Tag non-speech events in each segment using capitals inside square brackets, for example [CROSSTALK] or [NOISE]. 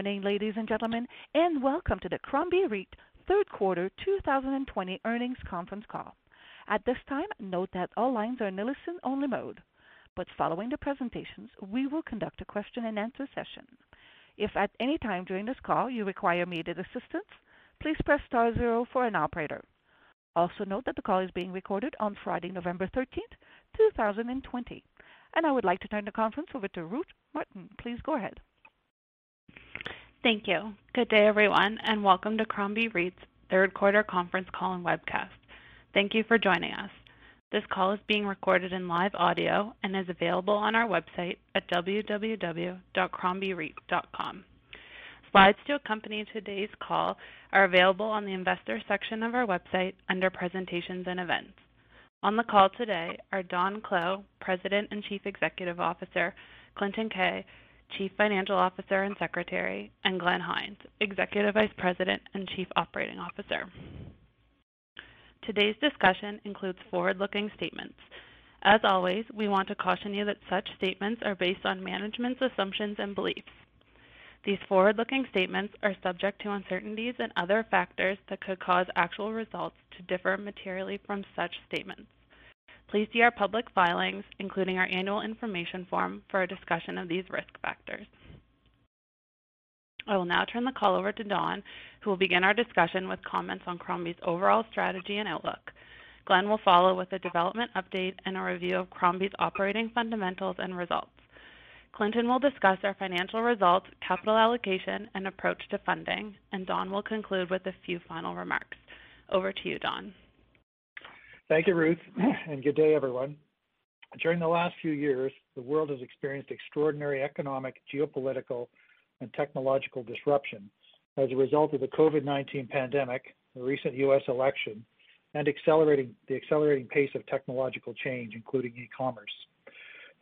Morning, ladies and gentlemen, and welcome to the Crombie REIT third quarter 2020 earnings conference call. At this time, note that all lines are in listen-only mode, but following the presentations, we will conduct a question-and-answer session. If at any time during this call you require immediate assistance, please press star zero for an operator. Also note that the call is being recorded on Friday, November 13th, 2020. And I would like to turn the conference over to Ruth Martin. Please go ahead. Thank you. Good day, everyone, and welcome to Crombie REIT's third quarter conference call and webcast. Thank you for joining us. This call is being recorded in live audio and is available on our website at www.crombiereit.com. Slides to accompany today's call are available on the Investors section of our website under Presentations and Events. On the call today are Don Clow, President and Chief Executive Officer, Clinton Keay, Chief Financial Officer and Secretary, and Glenn Hynes, Executive Vice President and Chief Operating Officer. Today's discussion includes forward-looking statements. As always, we want to caution you that such statements are based on management's assumptions and beliefs. These forward-looking statements are subject to uncertainties and other factors that could cause actual results to differ materially from such statements. Please see our public filings, including our annual information form, for a discussion of these risk factors. I will now turn the call over to Don, who will begin our discussion with comments on Crombie's overall strategy and outlook. Glenn will follow with a development update and a review of Crombie's operating fundamentals and results. Clinton will discuss our financial results, capital allocation, and approach to funding, and Don will conclude with a few final remarks. Over to you, Don. Thank you, Ruth, [CLEARS THROAT] and good day, everyone. During the last few years, the world has experienced extraordinary economic, geopolitical, and technological disruption as a result of the COVID-19 pandemic, the recent U.S. election, and accelerating, the accelerating pace of technological change, including e-commerce.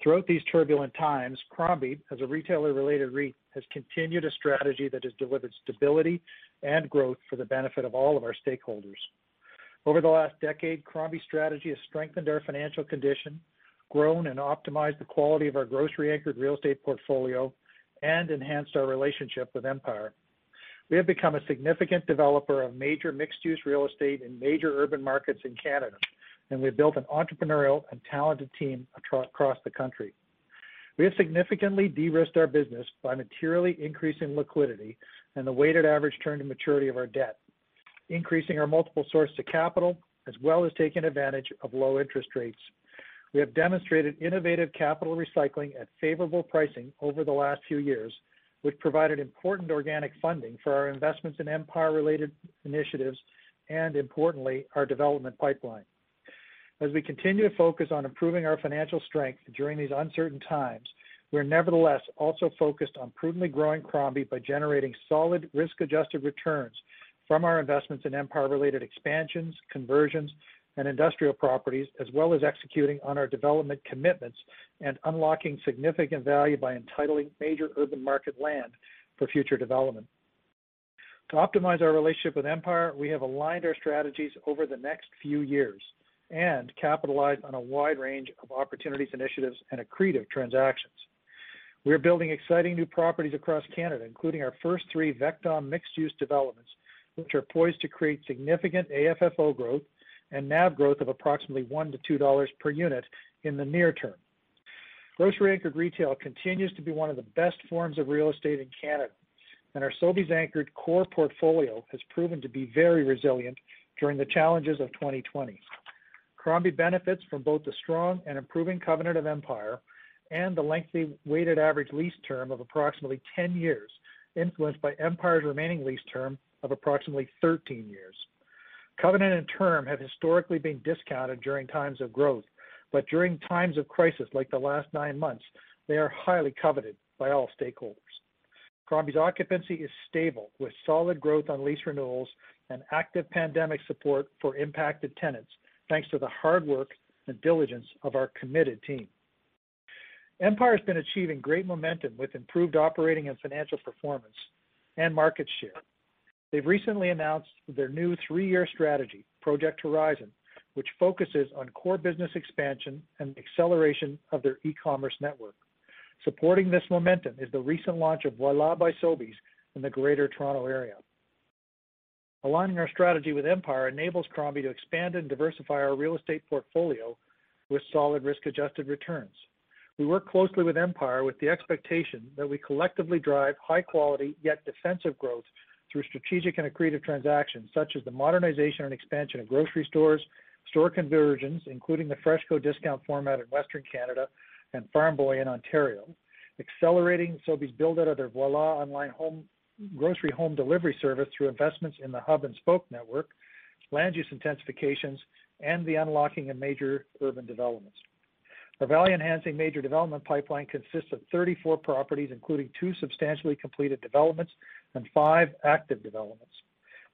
Throughout these turbulent times, Crombie, as a retailer-related REIT, has continued a strategy that has delivered stability and growth for the benefit of all of our stakeholders. Over the last decade, Crombie's strategy has strengthened our financial condition, grown and optimized the quality of our grocery-anchored real estate portfolio, and enhanced our relationship with Empire. We have become a significant developer of major mixed-use real estate in major urban markets in Canada, and we've built an entrepreneurial and talented team across the country. We have significantly de-risked our business by materially increasing liquidity and the weighted average term to maturity of our debt, increasing our multiple sources of capital, as well as taking advantage of low interest rates. We have demonstrated innovative capital recycling at favorable pricing over the last few years, which provided important organic funding for our investments in Empire-related initiatives and, importantly, our development pipeline. As we continue to focus on improving our financial strength during these uncertain times, we're nevertheless also focused on prudently growing Crombie by generating solid risk-adjusted returns from our investments in Empire-related expansions, conversions, and industrial properties, as well as executing on our development commitments and unlocking significant value by entitling major urban market land for future development. To optimize our relationship with Empire, we have aligned our strategies over the next few years and capitalized on a wide range of opportunities, initiatives, and accretive transactions. We are building exciting new properties across Canada, including our first three VECTOM mixed-use developments, which are poised to create significant AFFO growth and NAV growth of approximately 1-2 dollars per unit in the near term. Grocery-anchored retail continues to be one of the best forms of real estate in Canada, and our Sobeys-anchored core portfolio has proven to be very resilient during the challenges of 2020. Crombie benefits from both the strong and improving covenant of Empire and the lengthy weighted average lease term of approximately 10 years, influenced by Empire's remaining lease term of approximately 13 years. Covenant and term have historically been discounted during times of growth, but during times of crisis like the last nine months, they are highly coveted by all stakeholders. Crombie's occupancy is stable, with solid growth on lease renewals and active pandemic support for impacted tenants, thanks to the hard work and diligence of our committed team. Empire has been achieving great momentum with improved operating and financial performance and market share. They've recently announced their new three-year strategy, Project Horizon, which focuses on core business expansion and acceleration of their e-commerce network. Supporting this momentum is the recent launch of Voilà by Sobeys in the Greater Toronto Area. Aligning our strategy with Empire enables Crombie to expand and diversify our real estate portfolio with solid risk-adjusted returns. We work closely with Empire with the expectation that we collectively drive high quality, yet defensive growth through strategic and accretive transactions, such as the modernization and expansion of grocery stores, store conversions, including the FreshCo discount format in Western Canada, and Farm Boy in Ontario, accelerating Sobeys' build-out of their Voilà online home grocery home delivery service through investments in the hub and spoke network, land use intensifications, and the unlocking of major urban developments. Our value-enhancing major development pipeline consists of 34 properties, including two substantially completed developments and five active developments.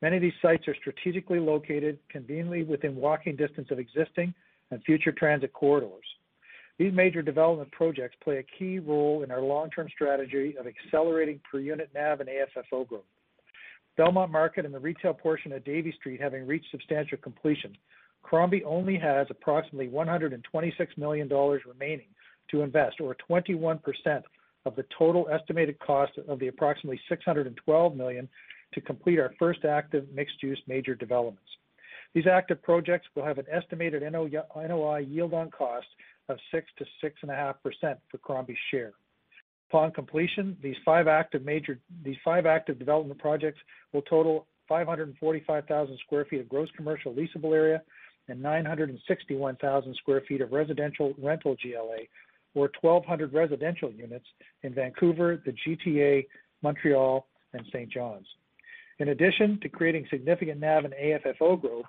Many of these sites are strategically located conveniently within walking distance of existing and future transit corridors. These major development projects play a key role in our long-term strategy of accelerating per unit NAV and AFFO growth. Belmont Market and the retail portion of Davie Street having reached substantial completion, Crombie only has approximately 126 million dollars remaining to invest, or 21% of the total estimated cost of the approximately 612 million to complete our first active mixed-use major developments. These active projects will have an estimated NOI yield on cost of 6%-6.5% for Crombie's share. Upon completion, these five active major these five active development projects will total 545,000 square feet of gross commercial leasable area and 961,000 square feet of residential rental GLA, or 1,200 residential units in Vancouver, the GTA, Montreal, and St. John's. In addition to creating significant NAV and AFFO growth,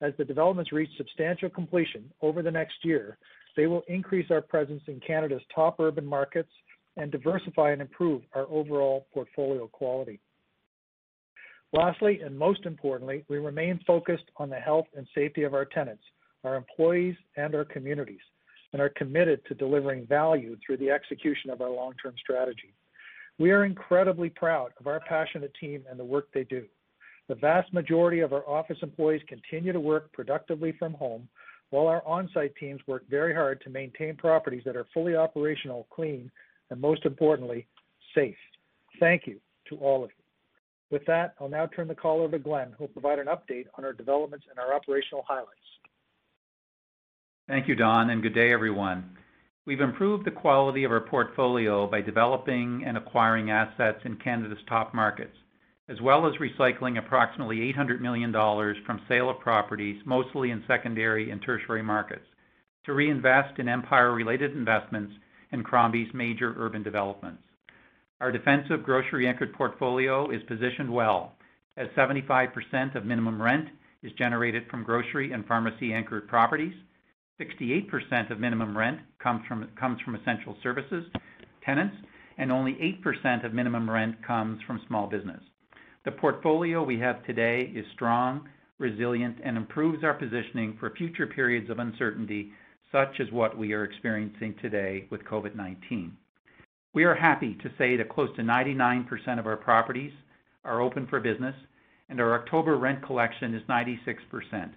as the developments reach substantial completion over the next year, they will increase our presence in Canada's top urban markets and diversify and improve our overall portfolio quality. Lastly, and most importantly, we remain focused on the health and safety of our tenants, our employees, and our communities, and are committed to delivering value through the execution of our long-term strategy. We are incredibly proud of our passionate team and the work they do. The vast majority of our office employees continue to work productively from home, while our on-site teams work very hard to maintain properties that are fully operational, clean, and most importantly, safe. Thank you to all of you. With that, I'll now turn the call over to Glenn, who will provide an update on our developments and our operational highlights. Thank you, Don, and good day, everyone. We've improved the quality of our portfolio by developing and acquiring assets in Canada's top markets, as well as recycling approximately 800 million dollars from sale of properties, mostly in secondary and tertiary markets, to reinvest in Empire-related investments and Crombie's major urban developments. Our defensive grocery-anchored portfolio is positioned well, as 75% of minimum rent is generated from grocery and pharmacy-anchored properties. 68% of minimum rent comes from essential services tenants, and only 8% of minimum rent comes from small business. The portfolio we have today is strong, resilient, and improves our positioning for future periods of uncertainty, such as what we are experiencing today with COVID-19. We are happy to say that close to 99% of our properties are open for business, and our October rent collection is 96%,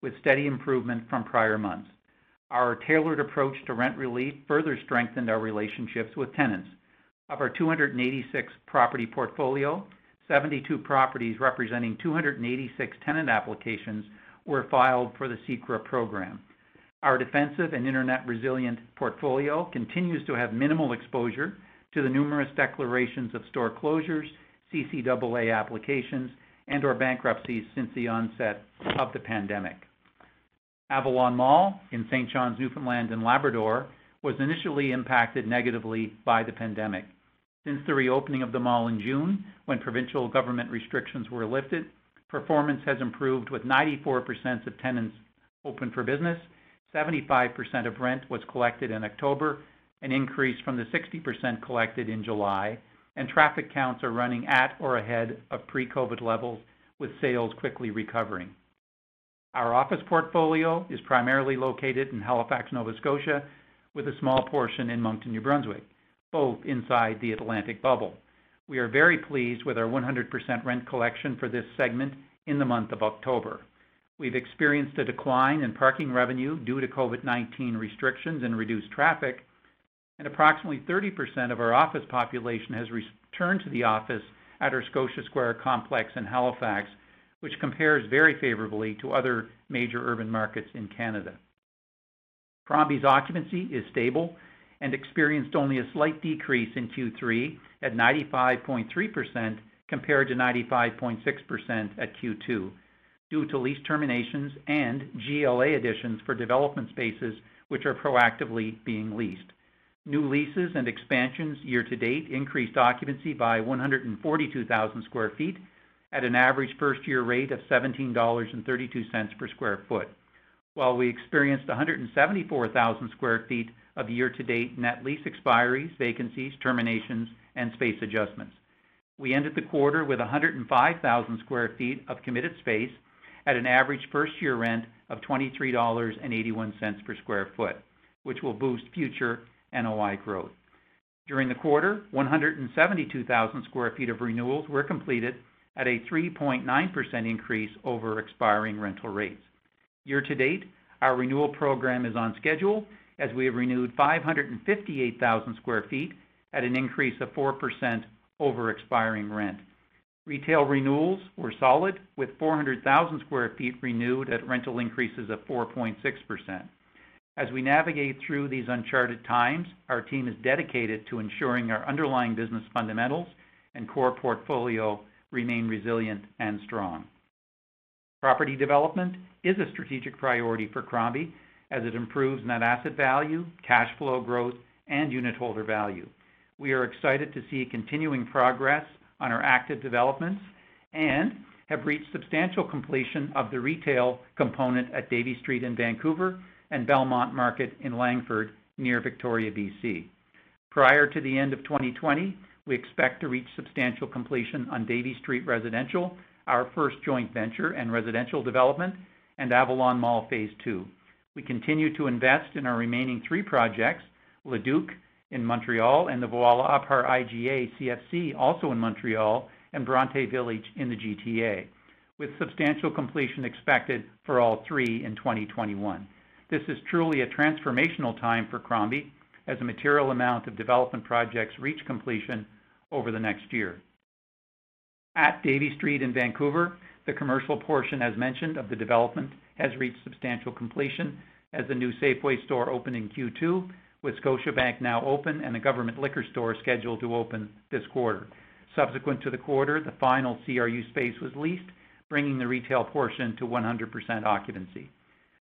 with steady improvement from prior months. Our tailored approach to rent relief further strengthened our relationships with tenants. Of our 286 property portfolio, 72 properties representing 286 tenant applications were filed for the CECRA program. Our defensive and internet resilient portfolio continues to have minimal exposure to the numerous declarations of store closures, CCAA applications, and/or bankruptcies since the onset of the pandemic. Avalon Mall in St. John's, Newfoundland and Labrador was initially impacted negatively by the pandemic. Since the reopening of the mall in June, when provincial government restrictions were lifted, performance has improved with 94% of tenants open for business, 75% of rent was collected in October, an increase from the 60% collected in July, and traffic counts are running at or ahead of pre-COVID levels, with sales quickly recovering. Our office portfolio is primarily located in Halifax, Nova Scotia, with a small portion in Moncton, New Brunswick, both inside the Atlantic bubble. We are very pleased with our 100% rent collection for this segment in the month of October. We've experienced a decline in parking revenue due to COVID-19 restrictions and reduced traffic, and approximately 30% of our office population has returned to the office at our Scotia Square complex in Halifax, which compares very favorably to other major urban markets in Canada. Crombie's occupancy is stable and experienced only a slight decrease in Q3 at 95.3% compared to 95.6% at Q2 due to lease terminations and GLA additions for development spaces which are proactively being leased. New leases and expansions year to date increased occupancy by 142,000 sq ft at an average first-year rate of $17.32 per square foot, while we experienced 174,000 sq ft of year-to-date net lease expiries, vacancies, terminations, and space adjustments. We ended the quarter with 105,000 sq ft of committed space at an average first-year rent of $23.81 per square foot, which will boost future NOI growth. During the quarter, 172,000 sq ft of renewals were completed at a 3.9% increase over expiring rental rates. Year to date, our renewal program is on schedule as we have renewed 558,000 sq ft at an increase of 4% over expiring rent. Retail renewals were solid, with 400,000 sq ft renewed at rental increases of 4.6%. As we navigate through these uncharted times, our team is dedicated to ensuring our underlying business fundamentals and core portfolio remain resilient and strong. Property development is a strategic priority for Crombie as it improves net asset value, cash flow growth, and unitholder value. We are excited to see continuing progress on our active developments and have reached substantial completion of the retail component at Davie Street in Vancouver and Belmont Market in Langford, near Victoria, BC. Prior to the end of 2020, we expect to reach substantial completion on Davie Street Residential, our first joint venture and residential development, and Avalon Mall Phase 2. We continue to invest in our remaining three projects, Le Duke in Montreal and the Voilà par IGA CFC, also in Montreal, and Bronte Village in the GTA, with substantial completion expected for all three in 2021. This is truly a transformational time for Crombie as a material amount of development projects reach completion over the next year. At Davie Street in Vancouver, the commercial portion, as mentioned, of the development has reached substantial completion as the new Safeway store opened in Q2, with Scotiabank now open and a government liquor store scheduled to open this quarter. Subsequent to the quarter, the final CRU space was leased, bringing the retail portion to 100% occupancy.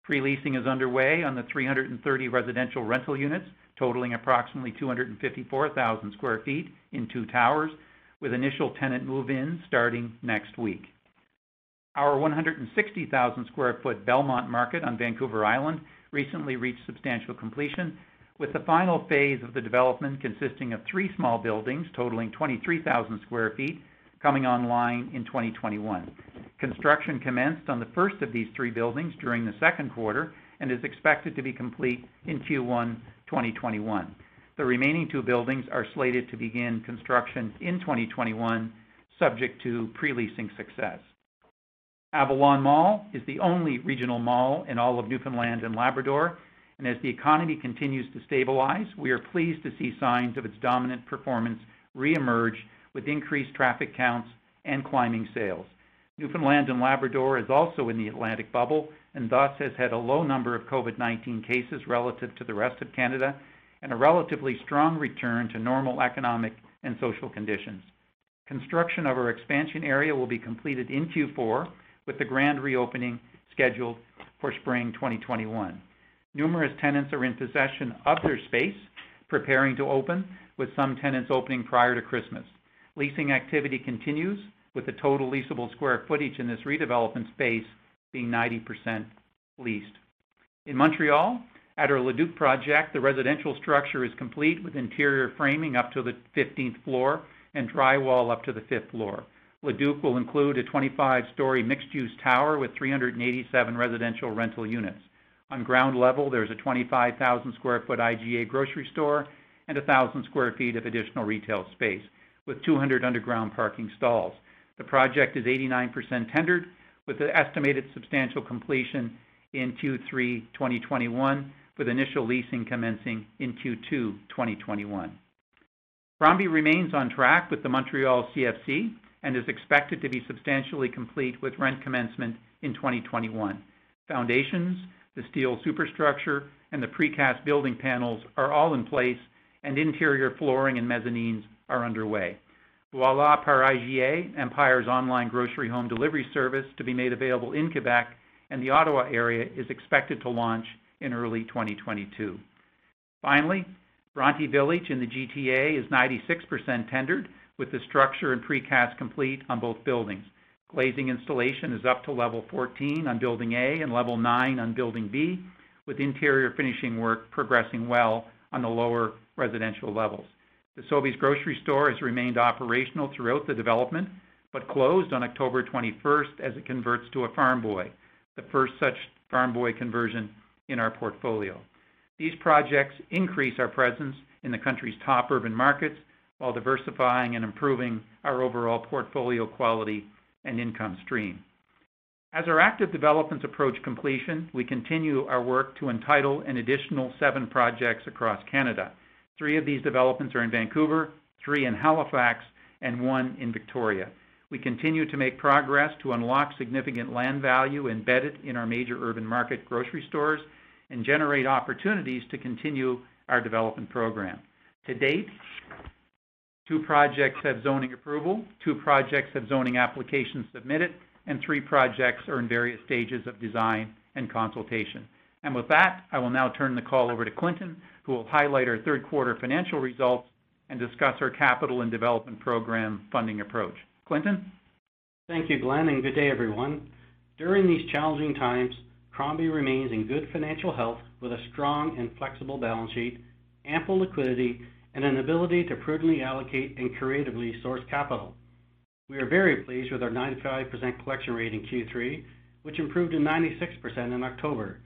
Pre-leasing is underway on the 330 residential rental units, totaling approximately 254,000 square feet in two towers, with initial tenant move-ins starting next week. Our 160,000 square foot Belmont Market on Vancouver Island recently reached substantial completion, with the final phase of the development consisting of three small buildings totaling 23,000 square ft coming online in 2021. Construction commenced on the first of these three buildings during the second quarter and is expected to be complete in Q1 2021. The remaining two buildings are slated to begin construction in 2021, subject to pre-leasing success. Avalon Mall is the only regional mall in all of Newfoundland and Labrador, and as the economy continues to stabilize, we are pleased to see signs of its dominant performance reemerge with increased traffic counts and climbing sales. Newfoundland and Labrador is also in the Atlantic bubble and thus has had a low number of COVID-19 cases relative to the rest of Canada and a relatively strong return to normal economic and social conditions. Construction of our expansion area will be completed in Q4 with the grand reopening scheduled for spring 2021. Numerous tenants are in possession of their space, preparing to open, with some tenants opening prior to Christmas. Leasing activity continues, with the total leasable square footage in this redevelopment space being 90% leased. In Montreal, at our Le Duke project, the residential structure is complete with interior framing up to the 15th floor and drywall up to the fifth floor. Le Duke will include a 25-story mixed-use tower with 387 residential rental units. On ground level, there's a 25,000 square foot IGA grocery store and 1,000 square feet of additional retail space, with 200 underground parking stalls. The project is 89% tendered, with the estimated substantial completion in Q3 2021, with initial leasing commencing in Q2 2021. Crombie remains on track with the Montreal CFC and is expected to be substantially complete with rent commencement in 2021. Foundations, the steel superstructure, and the precast building panels are all in place, and interior flooring and mezzanines are underway. Voilà par IGA, Empire's online grocery home delivery service to be made available in Quebec and the Ottawa area is expected to launch in early 2022. Finally, Bronte Village in the GTA is 96% tendered, with the structure and precast complete on both buildings. Glazing installation is up to level 14 on Building A and level 9 on Building B, with interior finishing work progressing well on the lower residential levels. The Sobeys grocery store has remained operational throughout the development, but closed on October 21st as it converts to a Farm Boy, the first such Farm Boy conversion in our portfolio. These projects increase our presence in the country's top urban markets while diversifying and improving our overall portfolio quality and income stream. As our active developments approach completion, we continue our work to entitle an additional seven projects across Canada. Three of these developments are in Vancouver, three in Halifax, and one in Victoria. We continue to make progress to unlock significant land value embedded in our major urban market grocery stores and generate opportunities to continue our development program. To date, two projects have zoning approval, two projects have zoning applications submitted, and three projects are in various stages of design and consultation. And with that, I will now turn the call over to Clinton, who will highlight our third quarter financial results and discuss our capital and development program funding approach. Clinton? Thank you, Glenn, and good day, everyone. During these challenging times, Crombie remains in good financial health with a strong and flexible balance sheet, ample liquidity, and an ability to prudently allocate and creatively source capital. We are very pleased with our 95% collection rate in Q3, which improved to 96% in October,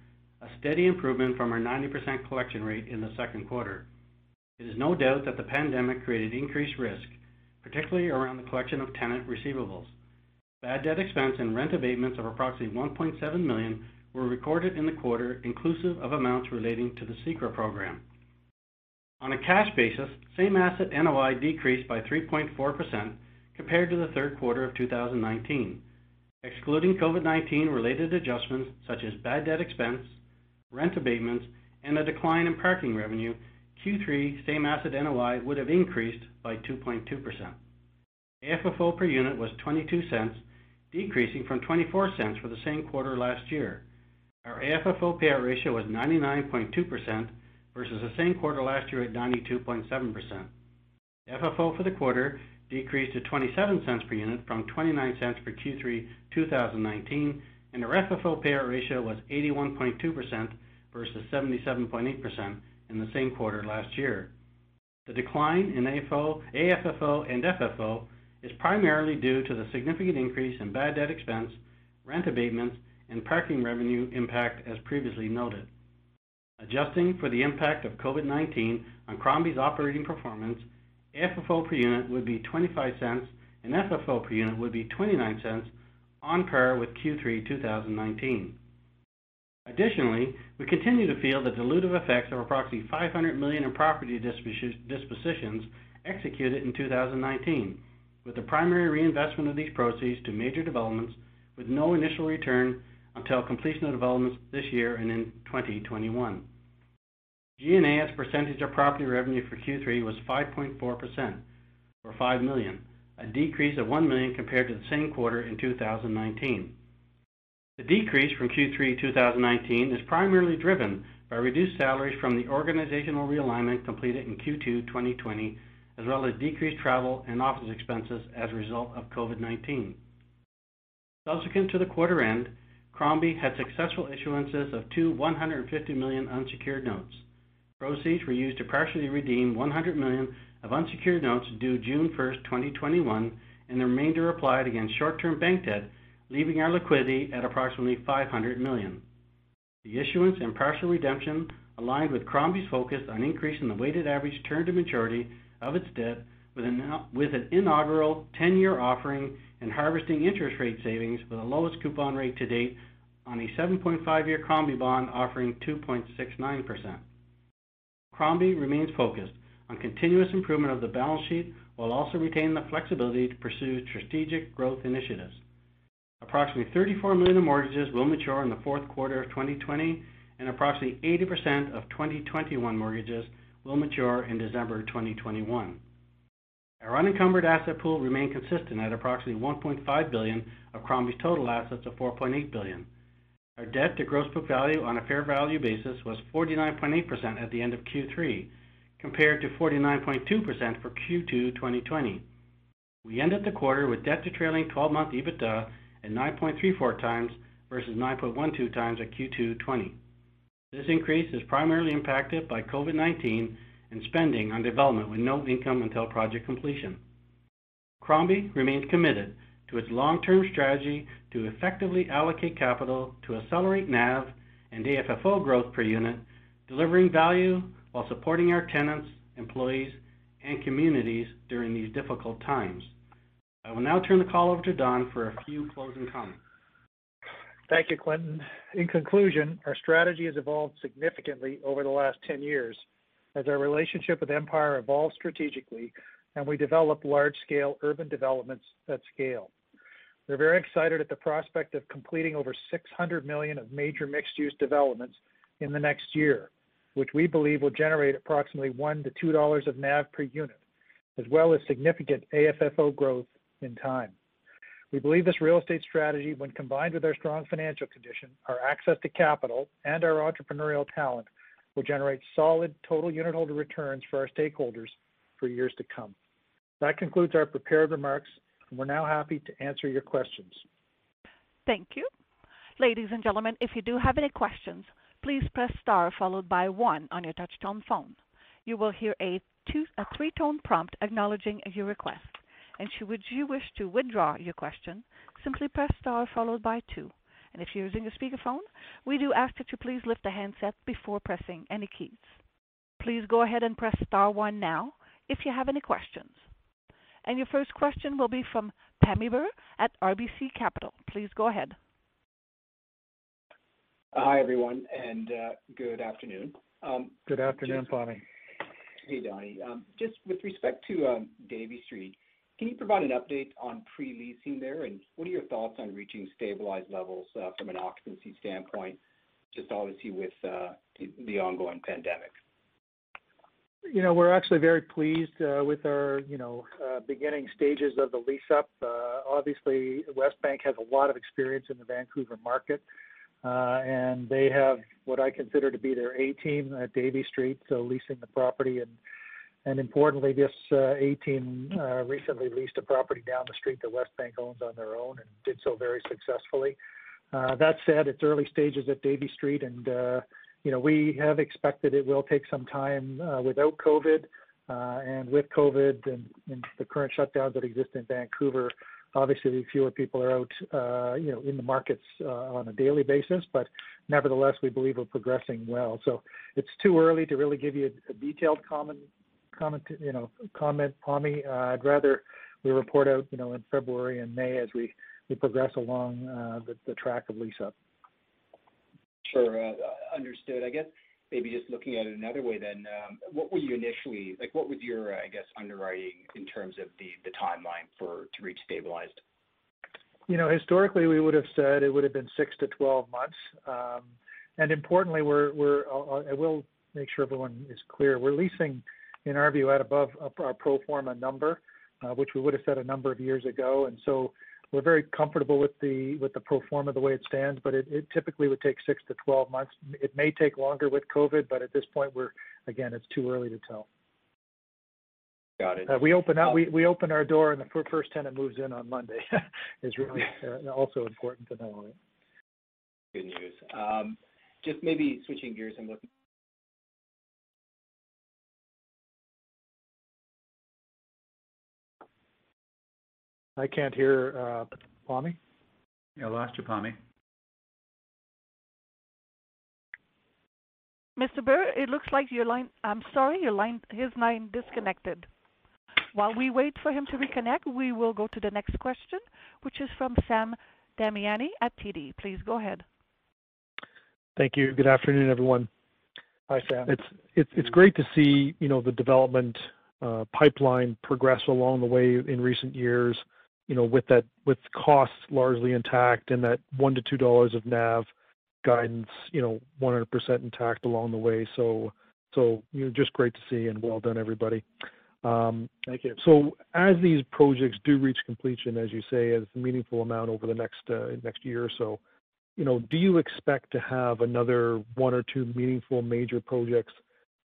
a steady improvement from our 90% collection rate in the second quarter. It is no doubt that the pandemic created increased risk, particularly around the collection of tenant receivables. Bad debt expense and rent abatements of approximately 1.7 million were recorded in the quarter, inclusive of amounts relating to the CECRA program. On a cash basis, same asset NOI decreased by 3.4% compared to the third quarter of 2019. Excluding COVID-19 related adjustments such as bad debt expense, rent abatements, and a decline in parking revenue, Q3 same asset NOI would have increased by 2.2%. AFFO per unit was 0.22, decreasing from 0.24 for the same quarter last year. Our AFFO payout ratio was 99.2% versus the same quarter last year at 92.7%. FFO for the quarter decreased to 0.27 per unit from 0.29 for Q3 2019, and our FFO payout ratio was 81.2% versus 77.8% in the same quarter last year. The decline in AFO, AFFO and FFO is primarily due to the significant increase in bad debt expense, rent abatements, and parking revenue impact as previously noted. Adjusting for the impact of COVID-19 on Crombie's operating performance, AFFO per unit would be 0.25 and FFO per unit would be 0.29 on par with Q3 2019. Additionally, we continue to feel the dilutive effects of approximately 500 million in property dispositions executed in 2019, with the primary reinvestment of these proceeds to major developments with no initial return until completion of developments this year and in 2021. G&A as a percentage of property revenue for Q3 was 5.4%, or 5 million, a decrease of 1 million compared to the same quarter in 2019. The decrease from Q3 2019 is primarily driven by reduced salaries from the organizational realignment completed in Q2 2020, as well as decreased travel and office expenses as a result of COVID-19. Subsequent to the quarter end, Crombie had successful issuances of two 150 million unsecured notes. Proceeds were used to partially redeem 100 million of unsecured notes due June 1st, 2021, and the remainder applied against short-term bank debt, leaving our liquidity at approximately 500 million. The issuance and partial redemption aligned with Crombie's focus on increasing the weighted average term to maturity of its debt with an inaugural 10-year offering and harvesting interest rate savings with the lowest coupon rate to date on a 7.5-year Crombie bond offering 2.69%. Crombie remains focused on continuous improvement of the balance sheet while also retaining the flexibility to pursue strategic growth initiatives. Approximately 34 million of mortgages will mature in the fourth quarter of 2020, and approximately 80% of 2021 mortgages will mature in December 2021. Our unencumbered asset pool remained consistent at approximately 1.5 billion of Crombie's total assets of 4.8 billion. Our debt to gross book value on a fair value basis was 49.8% at the end of Q3, compared to 49.2% for Q2 2020. We ended the quarter with debt to trailing 12-month EBITDA at 9.34 times versus 9.12 times at Q2 20. This increase is primarily impacted by COVID-19 and spending on development with no income until project completion. Crombie remains committed to its long-term strategy to effectively allocate capital to accelerate NAV and AFFO growth per unit, delivering value while supporting our tenants, employees, and communities during these difficult times. I will now turn the call over to Don for a few closing comments. Thank you, Clinton. In conclusion, our strategy has evolved significantly over the last 10 years as our relationship with Empire evolved strategically and we developed large-scale urban developments at scale. We're very excited at the prospect of completing over 600 million of major mixed-use developments in the next year, which we believe will generate approximately 1-2 dollars of NAV per unit, as well as significant AFFO growth in time. We believe this real estate strategy, when combined with our strong financial condition, our access to capital, and our entrepreneurial talent, will generate solid total unitholder returns for our stakeholders for years to come. That concludes our prepared remarks, and we're now happy to answer your questions. Thank you. Ladies and gentlemen, if you do have any questions, please press star followed by one on your touchtone phone. You will hear a three-tone prompt acknowledging your request. And should you wish to withdraw your question, simply press star followed by two. And If you're using a speakerphone, we do ask that you please lift the handset before pressing any keys. Please go ahead and press star one now if you have any questions. And your first question will be from Pammi Bir at RBC Capital. Please go ahead. Hi, everyone, and uh, good afternoon. Um, good afternoon, Pammi. Hey, Donnie. Um, just with respect to um, Davie Street, can you provide an update on pre-leasing there? And what are your thoughts on reaching stabilized levels uh, from an occupancy standpoint, just obviously with uh, the ongoing pandemic? You know, we're actually very pleased uh, with our you know, beginning stages of the lease-up. Obviously, Westbank has a lot of experience in the Vancouver market. And they have what I consider to be their A team at Davie Street, so leasing the property. And importantly, this uh, A team uh, recently leased a property down the street that Westbank owns on their own and did so very successfully. Uh, that said, it's early stages at Davie Street, and you know we have expected it will take some time without COVID. And with COVID and the current shutdowns that exist in Vancouver, obviously fewer people are out you know, in the markets on a daily basis. But nevertheless, we believe we're progressing well. So it's too early to really give you a detailed comment, Pammi. I'd rather we report out you know, in February and May as we we progress along the the track of lease-up. Sure. Understood. I guess maybe just looking at it another way then, what were you initially like, what was your uh, I guess, underwriting in terms of the the timeline for to reach stabilized? You know, historically, we would've said it would've been six to twelve months. Um, and Importantly, we're, we're I will make sure everyone is clear. We're leasing, in our view, at above our pro forma number, uh, which we would've set a number of years ago. And so we're very comfortable with the with the pro forma the way it stands, but it typically would take six to 12 months. It may take longer with COVID, but at this point, we're again, it's too early to tell. Got it. Uh, we open up uh, we open our door, and the first tenant moves in on Monday [LAUGHS] is really [LAUGHS] also important to know. Good news. Um, just maybe switching gears and looking I can't hear uh, Pammi. Yeah, I lost you, Pammi. Mr. Bir, it looks like your line. I'm sorry, your line, his line disconnected. While we wait for him to reconnect, we will go to the next question, which is from Sam Damiani at TD. Please go ahead. Thank you. Good afternoon, everyone. Hi, Sam. It's it's it's great to see you know the development uh, pipeline progress along the way in recent years. You know, with that with costs largely intact and that one to two dollars of NAV guidance, you know, 100% intact along the way. So so you know, just great to see and well done, everybody. Um, Thank you. So as these projects do reach completion, as you say, as a meaningful amount over the next uh, next year or so, you know, do you expect to have another one or two meaningful major projects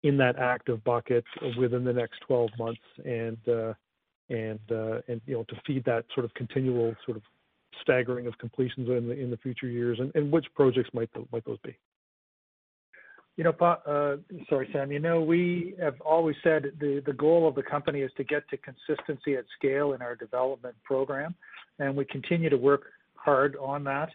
in that active bucket within the next 12 months, and uh, and uh, and you know, to feed that sort of continual sort of staggering of completions in the in the future years, and, which projects might might those be? You know, uh, sorry, Sam. You know, we have always said the the goal of the company is to get to consistency at scale in our development program, and we continue to work hard on that.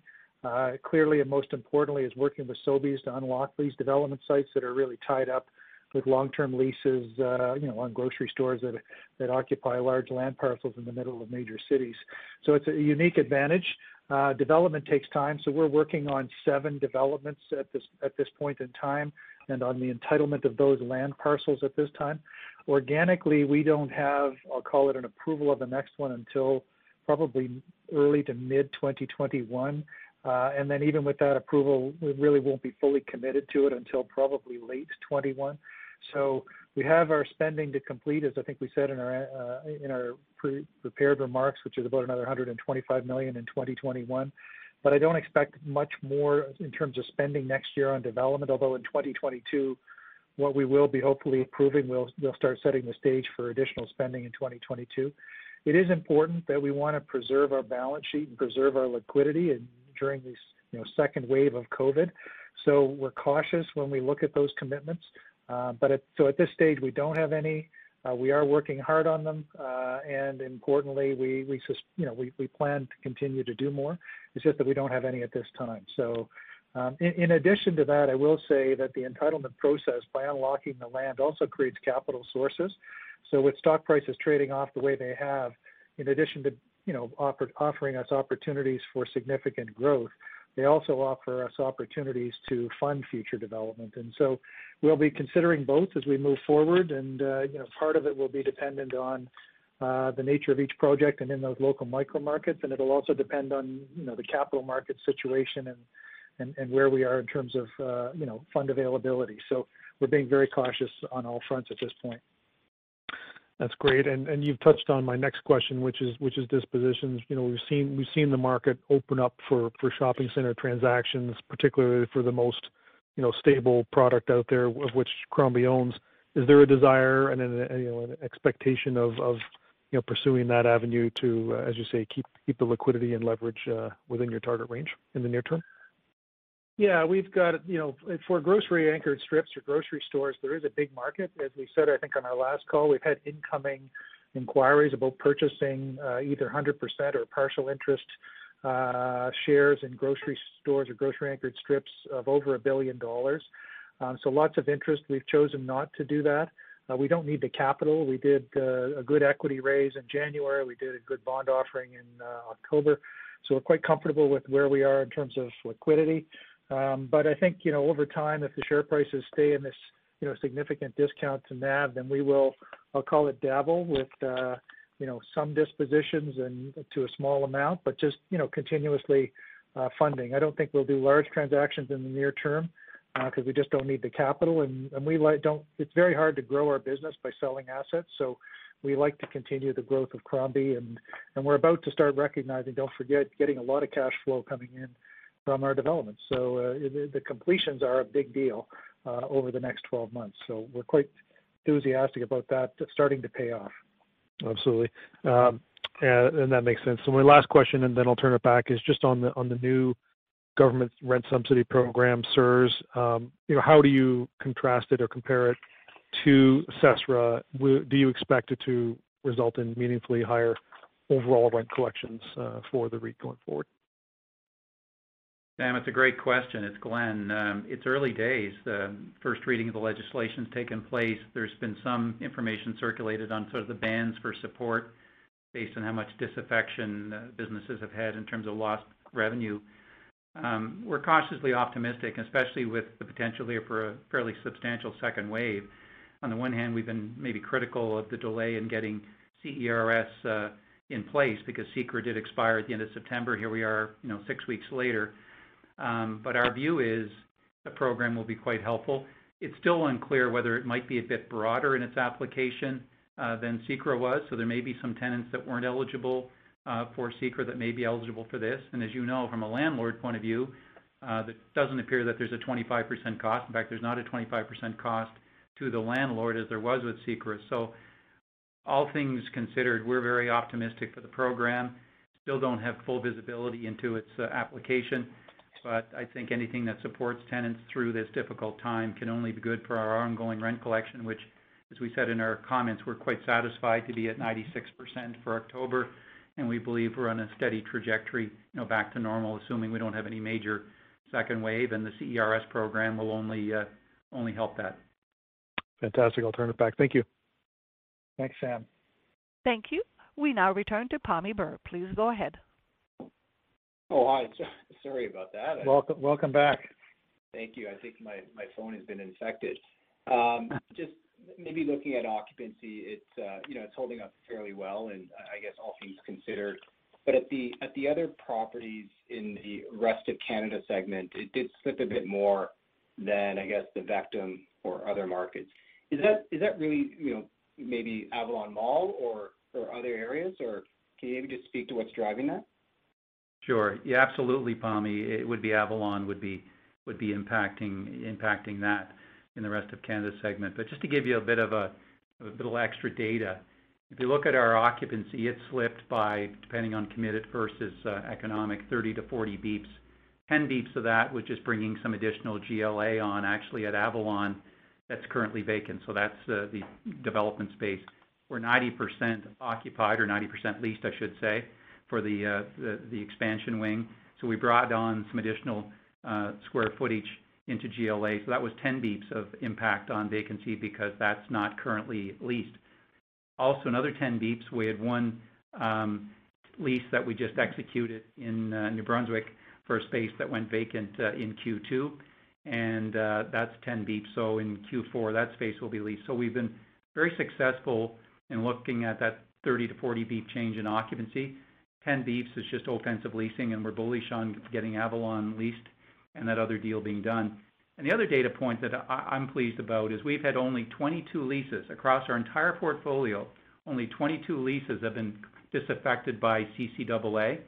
Uh, clearly, and most importantly, is working with Sobeys to unlock these development sites that are really tied up with long-term leases, uh, you know, on grocery stores that that occupy large land parcels in the middle of major cities. So it's a unique advantage. Uh, development takes time, so we're working on seven developments at this at this point in time, and on the entitlement of those land parcels at this time. Organically, we don't have, I'll call it an approval of the next one until probably early to mid 2021. Uh, and then even with that approval, we really won't be fully committed to it until probably late 21. So we have our spending to complete, as I think we said in our uh, in our pre- prepared remarks, which is about another 125 million in 2021. But I don't expect much more in terms of spending next year on development. Although in 2022, what we will be hopefully approving, we'll we'll start setting the stage for additional spending in 2022. It is important that we want to preserve our balance sheet and preserve our liquidity, and during this you know second wave of COVID. So we're cautious when we look at those commitments. Uh, but at, so at this stage, we don't have any. Uh, we are working hard on them, uh, and importantly, we we you know we, we plan to continue to do more. It's just that we don't have any at this time. So. Um, in, in, addition to that, I will say that the entitlement process, by unlocking the land, also creates capital sources. So with stock prices trading off the way they have, in addition to you know, offer, offering us opportunities for significant growth. They also offer us opportunities to fund future development. And so we'll be considering both as we move forward. And, uh, you know, part of it will be dependent on uh, the nature of each project and in those local micro markets. And it'll also depend on, you know, the capital market situation and, and, and where we are in terms of, uh, you know, fund availability. So we're being very cautious on all fronts at this point. That's great. And and you've touched on my next question, which is which is dispositions. You know, we've seen we've seen the market open up for for shopping center transactions, particularly for the most, you know, stable product out there, of which Crombie owns. Is there a desire and an, you know, an expectation of of you know pursuing that avenue to, uh, as you say, keep keep the liquidity and leverage uh, within your target range in the near term? Yeah, we've got, you know, for grocery anchored strips or grocery stores, there is a big market. As we said, I think on our last call, we've had incoming inquiries about purchasing uh, either 100% or partial interest uh, shares in grocery stores or grocery anchored strips of over a billion dollars. Um, so lots of interest. We've chosen not to do that. Uh, we don't need the capital. We did uh, a good equity raise in January. We did a good bond offering in uh, October. So we're quite comfortable with where we are in terms of liquidity. Um, but I think, you know, over time, if the share prices stay in this, you know, significant discount to NAV, then we will, I'll call it dabble with, uh, you know, some dispositions and to a small amount, but just, you know, continuously uh, funding. I don't think we'll do large transactions in the near term because uh, we just don't need the capital, and, and we like don't. It's very hard to grow our business by selling assets, so we like to continue the growth of Crombie, and and we're about to start recognizing. Don't forget, getting a lot of cash flow coming in from our developments. So uh, the, the, completions are a big deal uh, over the next 12 months. So we're quite enthusiastic about that starting to pay off. Absolutely. Um, and, that makes sense. So my last question, and then I'll turn it back, is just on the on the new government rent subsidy program, CERS. Um, you know, how do you contrast it or compare it to CECRA? Do you expect it to result in meaningfully higher overall rent collections for the REIT going forward? Sam, it's a great question. It's Glenn. Um, it's early days. The first reading of the legislation's taken place. There's been some information circulated on sort of the bands for support based on how much disaffection uh, businesses have had in terms of lost revenue. Um, we're cautiously optimistic, especially with the potential here for a fairly substantial second wave. On the one hand, we've been maybe critical of the delay in getting CERS uh, in place because CECRA did expire at the end of September. Here we are, you know, six weeks later. Um, our view is the program will be quite helpful. It's still unclear whether it might be a bit broader in its application uh, than CECRA was. So there may be some tenants that weren't eligible uh, for CECRA that may be eligible for this. And as you know, from a landlord point of view, uh, it doesn't appear that there's a 25% cost. In fact, there's not a 25% cost to the landlord as there was with CECRA. So all things considered, we're very optimistic for the program. Still don't have full visibility into its application, but I think anything that supports tenants through this difficult time can only be good for our ongoing rent collection, which, as we said in our comments, we're quite satisfied to be at 96% for October, and we believe we're on a steady trajectory, you know, back to normal, assuming we don't have any major second wave, and the CERS program will only uh, only help that. Fantastic. I'll turn it back. Thank you. Thanks, Sam. Thank you. We now return to Pammi Bir. Please go ahead. Oh, hi. [LAUGHS] Sorry about that. Welcome welcome back. Thank you. I think my my phone has been infected. Um, [LAUGHS] Just maybe looking at occupancy, it's you know, it's holding up fairly well and I guess all things considered. But At the at the other properties in the rest of Canada segment, it did slip a bit more than I guess the VECTOM or other markets. Is that is that really you know, maybe Avalon Mall or or other areas? Or can you maybe just speak to what's driving that? Sure. Yeah, absolutely, Pammi. It would be Avalon would be would be impacting impacting that in the rest of Canada segment. But just to give you a bit of a little extra data, if you look at our occupancy, it slipped by, depending on committed versus uh, economic, 30-40 basis points. 10 basis points of that was just bringing some additional GLA on actually at Avalon that's currently vacant. So that's the development space. We're 90% occupied or 90% leased, I should say, for uh, the expansion wing. So we brought on some additional uh, square footage into GLA. So that was 10 basis points of impact on vacancy because that's not currently leased. Also, another 10 basis points, we had one um, lease that we just executed in uh, New Brunswick for a space that went vacant in Q2, and that's 10 basis points. In Q4, that space will be leased. So we've been very successful in looking at that 30-40 basis point change in occupancy. 10 basis points is just offensive leasing, and we're bullish on getting Avalon leased and that other deal being done. And The other data point that I'm pleased about is we've had only 22 leases across our entire portfolio. Only 22 leases have been disaffected by CCAA.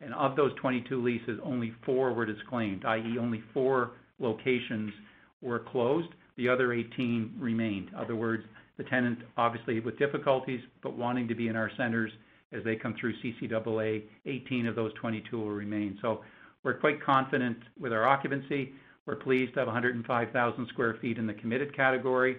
And of those 22 leases, only four were disclaimed, i.e., only four locations were closed. The other 18 remained. In other words, the tenant, obviously with difficulties, but wanting to be in our centers as they come through CCAA, 18 of those 22 will remain. So we're quite confident with our occupancy. We're pleased to have 105,000 square feet in the committed category.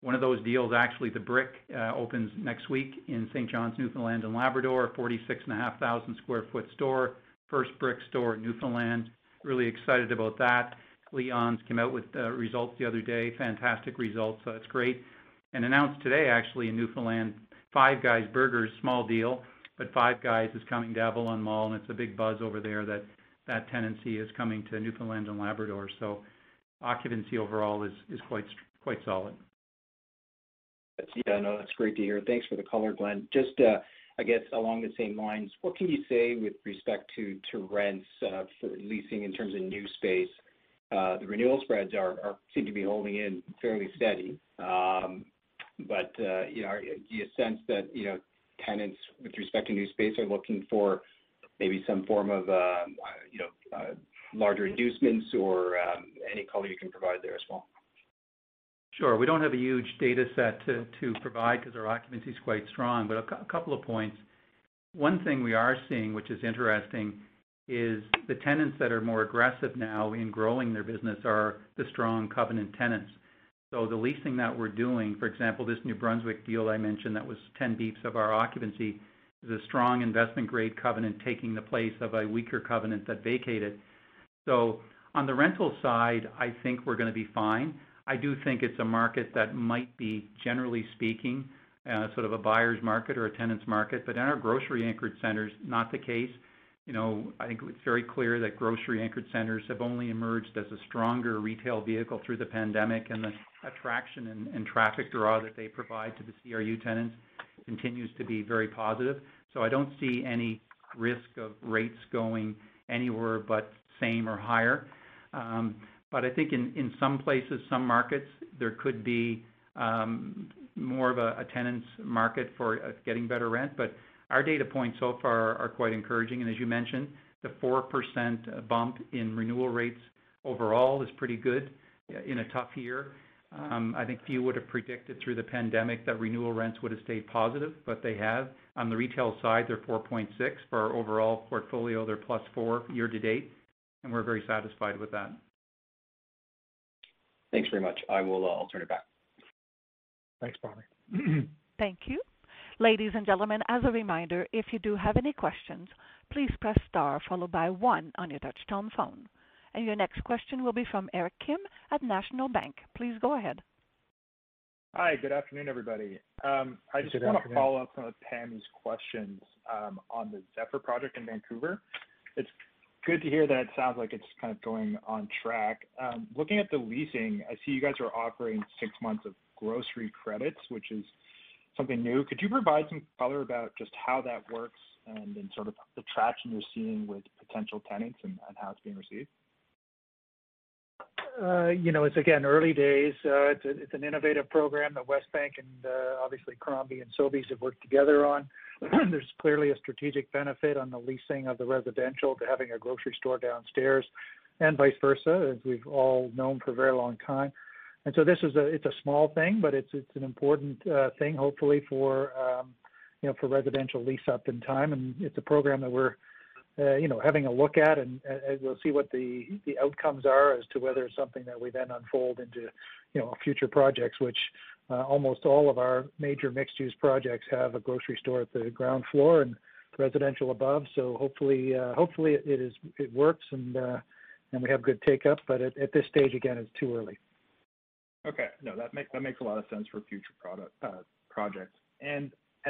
One of those deals, actually, The Brick, uh, opens next week in St. John's, Newfoundland and Labrador, 46,500 square foot store. First Brick store in Newfoundland. Really excited about that. Leon's came out with uh, results the other day, fantastic results, so that's great. And announced today, actually, in Newfoundland, Five Guys Burgers, small deal, but Five Guys is coming to Avalon Mall, and it's a big buzz over there that that tenancy is coming to Newfoundland and Labrador. So occupancy overall is quite solid. Yeah, no, that's great to hear. Thanks for the color, Glenn. Just, uh, I guess along the same lines, what can you say with respect to rents uh, for leasing in terms of new space? Uh, the renewal spreads are seem to be holding in fairly steady. Um, But uh, you know, do you sense that, you know, tenants with respect to new space are looking for maybe some form of, uh, you know, uh, larger inducements or um, any color you can provide there as well? Sure. We don't have a huge data set to provide because our occupancy is quite strong. But a couple of points. One thing we are seeing, which is interesting, is the tenants that are more aggressive now in growing their business are the strong covenant tenants. So the leasing that we're doing, for example, this New Brunswick deal I mentioned, that was 10 beeps of our occupancy. is a strong investment-grade covenant taking the place of a weaker covenant that vacated. So on the rental side, I think we're going to be fine. I do think it's a market that might be, generally speaking, uh, sort of a buyer's market or a tenant's market, but in our grocery-anchored centers, not the case. You know, I think it's very clear that grocery-anchored centers have only emerged as a stronger retail vehicle through the pandemic, and the attraction and, and traffic draw that they provide to the CRU tenants continues to be very positive. So I don't see any risk of rates going anywhere but same or higher. Um, but I think in, in some places, some markets, there could be um, more of a, a tenant's market for uh, getting better rent. But our data points so far are quite encouraging. And as you mentioned, the 4% bump in renewal rates overall is pretty good in a tough year. Um, I think few would have predicted through the pandemic that renewal rents would have stayed positive, but they have. On the retail side, they're 4.6. For our overall portfolio, they're +4 year to date, and we're very satisfied with that. Thanks very much. I will, uh, I'll turn it back. Thanks, Bobby. [CLEARS THROAT] Thank you. Ladies and gentlemen, as a reminder, if you do have any questions, please press star followed by one on your touchtone phone. And your next question will be from Eric Kim at National Bank. Please go ahead. Hi, good afternoon, everybody. Um, I just want to follow up some of Pammi's questions um, on the Zephyr project in Vancouver. It's good to hear that it sounds like it's kind of going on track. Um, looking at the leasing, I see you guys are offering six months of grocery credits, which is something new. Could you provide some color about just how that works and then sort of the traction you're seeing with potential tenants and, how it's being received? Uh, you know, it's again early days. Uh, it's an innovative program that Westbank and uh, obviously Crombie and Sobeys have worked together on. [CLEARS THROAT] There's clearly a strategic benefit on the leasing of the residential to having a grocery store downstairs, and vice versa, as we've all known for a very long time. And so this is a it's a small thing, but it's it's an important uh, thing, hopefully for um, you know for residential lease up in time. And it's a program that we're uh, you know, having a look at, and, and we'll see what the the outcomes are as to whether it's something that we then unfold into, you know, future projects. Which uh, almost all of our major mixed-use projects have a grocery store at the ground floor and residential above. So hopefully, uh, hopefully it is it works and uh, and we have good take up. But at, at this stage, again, it's too early. Okay. No, that makes a lot of sense for future uh, projects.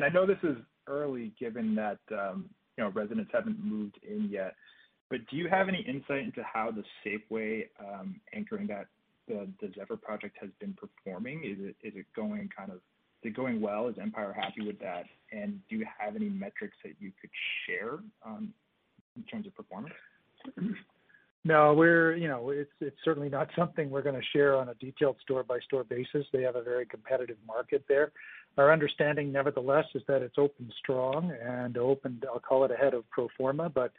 I know this is early, given that um, you know, residents haven't moved in yet. But do you have any insight into how the Safeway um, anchoring that the, Zephyr project has been performing? Is it going well? Is Empire happy with that? And do you have any metrics that you could share um, in terms of performance? [CLEARS THROAT] No, we're, you know, it's it's certainly not [LAUGHS] something we're going to share on a detailed store by store basis. They have a very competitive market there. Our understanding, nevertheless, is that it's opened strong and opened, I'll call it ahead of pro forma, but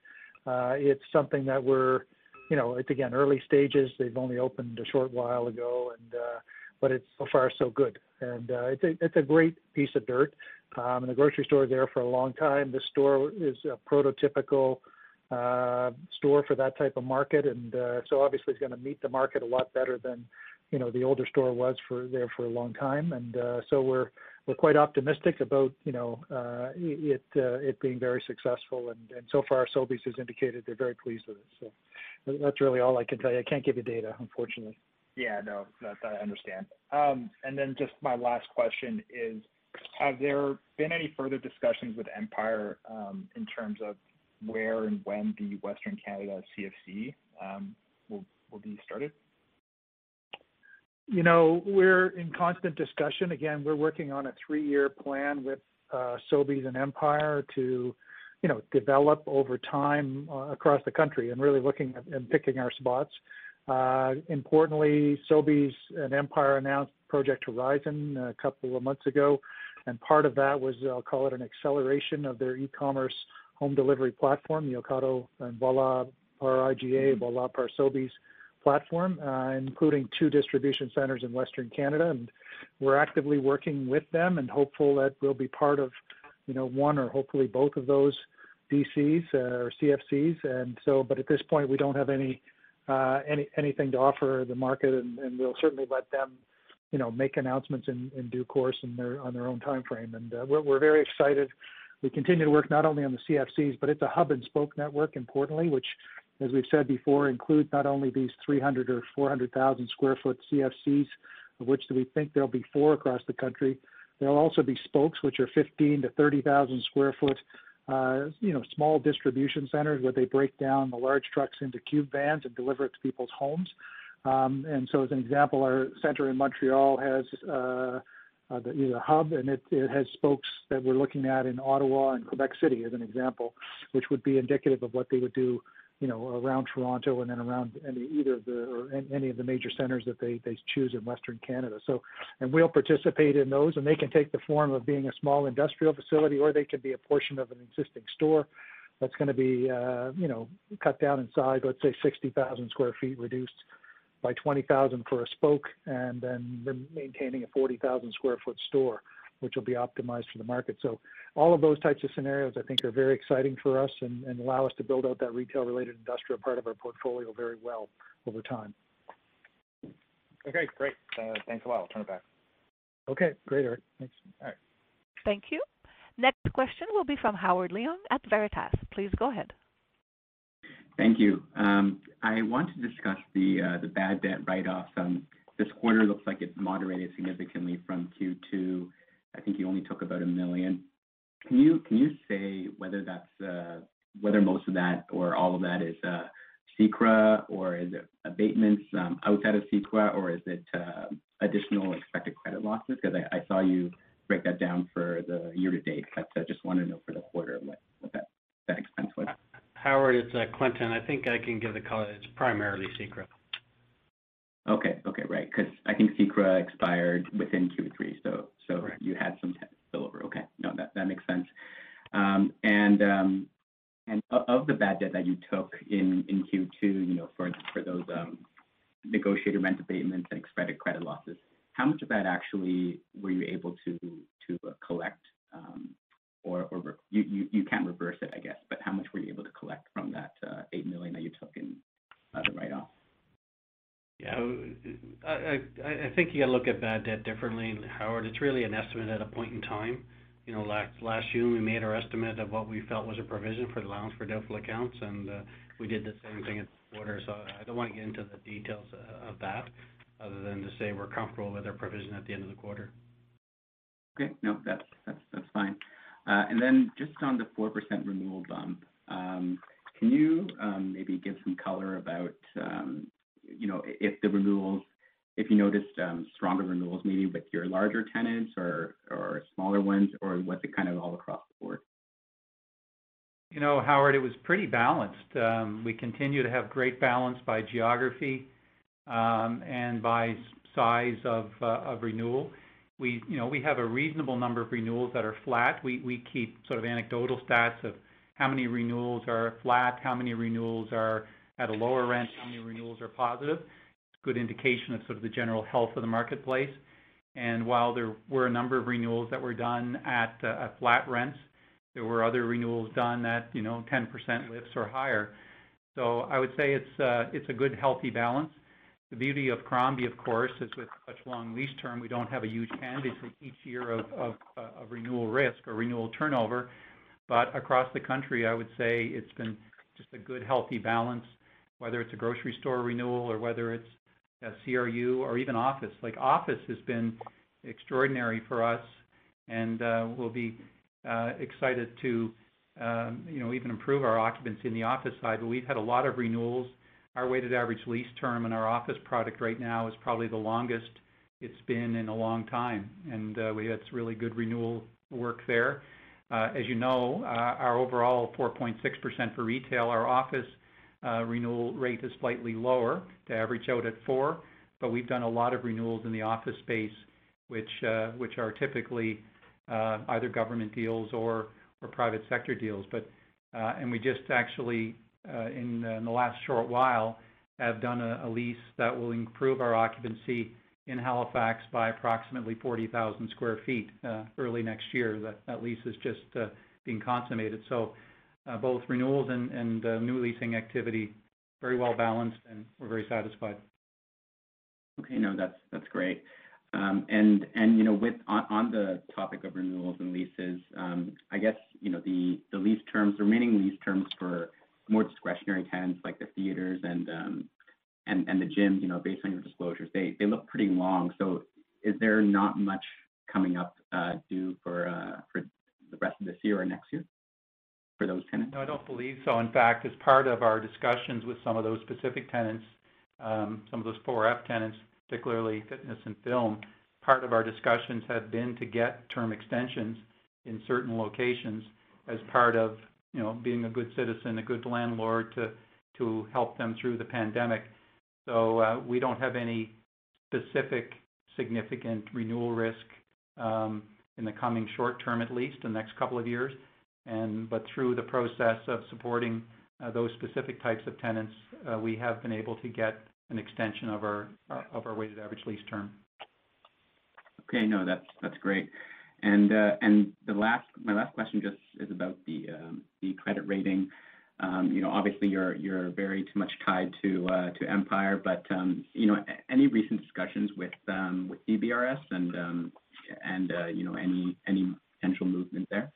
uh, it's something that we're, you know, it's again early stages. They've only opened a short while ago, and uh, but it's so far so good. And uh, it's a it's a great piece of dirt. Um, and the grocery store there for a long time. This store is a prototypical uh, store for that type of market, and uh, so obviously it's going to meet the market a lot better than you know the older store was for there for a long time. And uh, so we're we're quite optimistic about you know uh, it uh, it being very successful, and, and so far Sobeys has indicated they're very pleased with it. So that's really all I can tell you. I can't give you data, unfortunately. Yeah, no, that, that I understand. Um, and then just my last question is, have there been any further discussions with Empire um, in terms of where and when the Western Canada CFC um, will be started? You know, we're in constant discussion. Again, we're working on a three-year plan with uh, Sobeys and Empire to, you know, develop over time uh, across the country and really looking at and picking our spots. Uh, importantly, Sobeys and Empire announced Project Horizon a couple of months ago, and part of that was, I'll call it an acceleration of their e-commerce home delivery platform, the Ocado and Voilà par IGA, Voilà par Sobeys platform, uh, including two distribution centers in Western Canada. And we're actively working with them and hopeful that we'll be part of, you know, one or hopefully both of those DCs uh, or CFCs. And so, but at this point, we don't have any uh, any anything to offer the market, and, and we'll certainly let them, you know, make announcements in, in due course in their on their own time frame. And uh, we're, we're very excited We continue to work not only on the CFCs, but it's a hub and spoke network, importantly, which, as we've said before, includes not only these 300 or 400,000 square foot CFCs, of which we think there'll be four across the country. There'll also be spokes, which are 15 to 30,000 square foot, uh, you know, small distribution centers where they break down the large trucks into cube vans and deliver it to people's homes. Um, and so, as an example, our center in Montreal has uh, uh, the, a hub, and it, it has spokes that we're looking at in Ottawa and Quebec City, as an example, which would be indicative of what they would do, you know, around Toronto and then around any either the or any of the major centers that they they choose in Western Canada. So, and we'll participate in those, and they can take the form of being a small industrial facility, or they can be a portion of an existing store that's going to be, uh, you know, cut down in size. Let's say 60,000 square feet reduced by 20,000 for a spoke and then maintaining a 40,000 square foot store, which will be optimized for the market. So all of those types of scenarios I think are very exciting for us and, and allow us to build out that retail related industrial part of our portfolio very well over time. Okay, great. Uh, thanks a lot. I'll turn it back. Okay, great, Eric. Thanks. All right. Thank you. Next question will be from Howard Leung at Veritas. Please go ahead. Thank you. Um, I want to discuss the uh, bad debt write-offs. Um, this quarter looks like it moderated significantly from Q2. I think you only took about a million. Can you say whether that's uh, whether most of that or all of that is uh, CECRA or is it abatements um, outside of CECRA or is it uh, additional expected credit losses? Because I, I, saw you break that down for the year to date, but I just want to know for the quarter what, what that, that expense was. Howard, it's uh, Clinton. I think I can give the color. It's primarily CECRA. Okay. Okay, right. Because I think CECRA expired within Q3, so so Correct. you had some spillover. Okay. No, that that makes sense. Um, and um, and of the bad debt that you took in in Q2, you know, for for those um, negotiated rent abatements and expected credit losses, how much of that actually were you able to to uh, collect um, or, or you, you, you can't reverse it, I guess, but how much were you able to collect from that uh, $8 million that you took in uh, the write-off? Yeah, I, I, I think you got to look at bad debt differently, Howard. It's really an estimate at a point in time. You know, last last June we made our estimate of what we felt was a provision for the allowance for doubtful accounts, and uh, we did the same thing at the quarter. So I don't want to get into the details uh, of that, other than to say we're comfortable with our provision at the end of the quarter. Okay, no, that's that's that's fine. Uh, and then just on the 4% renewal bump, um, can you um, maybe give some color about, um, you know, if the renewals, if you noticed um, stronger renewals maybe with your larger tenants or smaller ones, or was it kind of all across the board? You know, Howard, it was pretty balanced. Um, we continue to have great balance by geography, um, and by size of uh, renewal we, you know, we have a reasonable number of renewals that are flat. We, we keep sort of anecdotal stats of how many renewals are flat, how many renewals are at a lower rent, how many renewals are positive. Good indication of sort of the general health of the marketplace. And while there were a number of renewals that were done at, uh, at flat rents, there were other renewals done at, you know, 10% lifts or higher. So I would say it's, uh, it's a good, healthy balance. The beauty of Crombie, of course, is with such long lease term, we don't have a huge candidacy each year of, of, uh, of renewal risk or renewal turnover. But across the country, I would say it's been just a good, healthy balance, whether it's a grocery store renewal or whether it's a CRU or even office. Like office has been extraordinary for us, and uh, we'll be uh, excited to, um, you know, even improve our occupancy in the office side. But we've had a lot of renewals our weighted average lease term in our office product right now is probably the longest it's been in a long time, and uh, we had some really good renewal work there. Uh, as you know, uh, our overall 4.6% for retail, our office renewal rate is slightly lower to average out at 4 but we've done a lot of renewals in the office space, which which are typically either government deals or or private sector deals. But and we just actually uh, in the last short while have done a lease that will improve our occupancy in Halifax by approximately 40,000 square feet uh, early next year. That lease is just uh, being consummated. So both renewals and new leasing activity, very well balanced, and we're very satisfied. Okay. No, that's great. Um, and and you know, with on, the topic of renewals and leases, um, I guess you know the lease terms, the remaining lease terms for more discretionary tenants like the theaters and um, and and the gyms, you know, based on your disclosures, they they look pretty long. So is there not much coming up uh, due for uh, for the rest of this year or next year for those tenants? No, I don't believe so. In fact, as part of our discussions with some of those specific tenants, um, some of those 4F tenants, particularly fitness and film, part of our discussions have been to get term extensions in certain locations as part of, you know, being a good citizen, a good landlord to to help them through the pandemic. So uh, we don't have any specific significant renewal risk um, in the coming short term, at least the next couple of years. And but through the process of supporting uh, those specific types of tenants, uh, we have been able to get an extension of our of our weighted average lease term. Okay, no, that's that's great. And uh, and the last my last question just is about the um, the credit rating. Um, you know, obviously you're you're very too much tied to uh, to Empire, but um, you know, any recent discussions with um, with DBRS and um, and uh, you know any any potential movement there?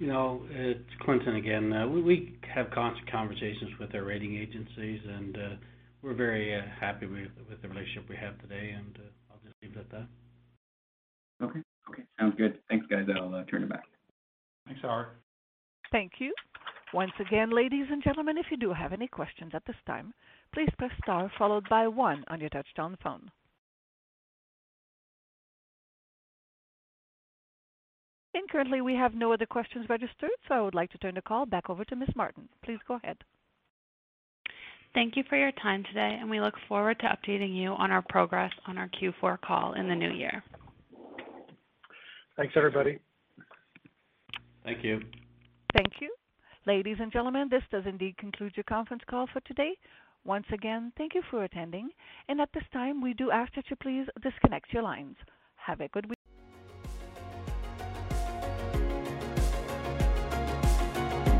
You know, it's Clinton again. Uh, we, we have constant conversations with our rating agencies, and uh, we're very uh, happy with, with the relationship we have today. And uh, I'll just leave it at that. Okay. Okay. Sounds good. Thanks, guys. I'll uh, turn it back. Thanks, Howard. Thank you. Once again, ladies and gentlemen, if you do have any questions at this time, please press star followed by one on your touchtone phone. Currently, we have no other questions registered, so I would like to turn the call back over to Ms. Martin. Please go ahead. Thank you for your time today, and we look forward to updating you on our progress on our Q4 call in the new year. Thanks, everybody. Thank you. Thank you. Ladies and gentlemen, this does indeed conclude your conference call for today. Once again, thank you for attending, and at this time, we do ask that you please disconnect your lines. Have a good week.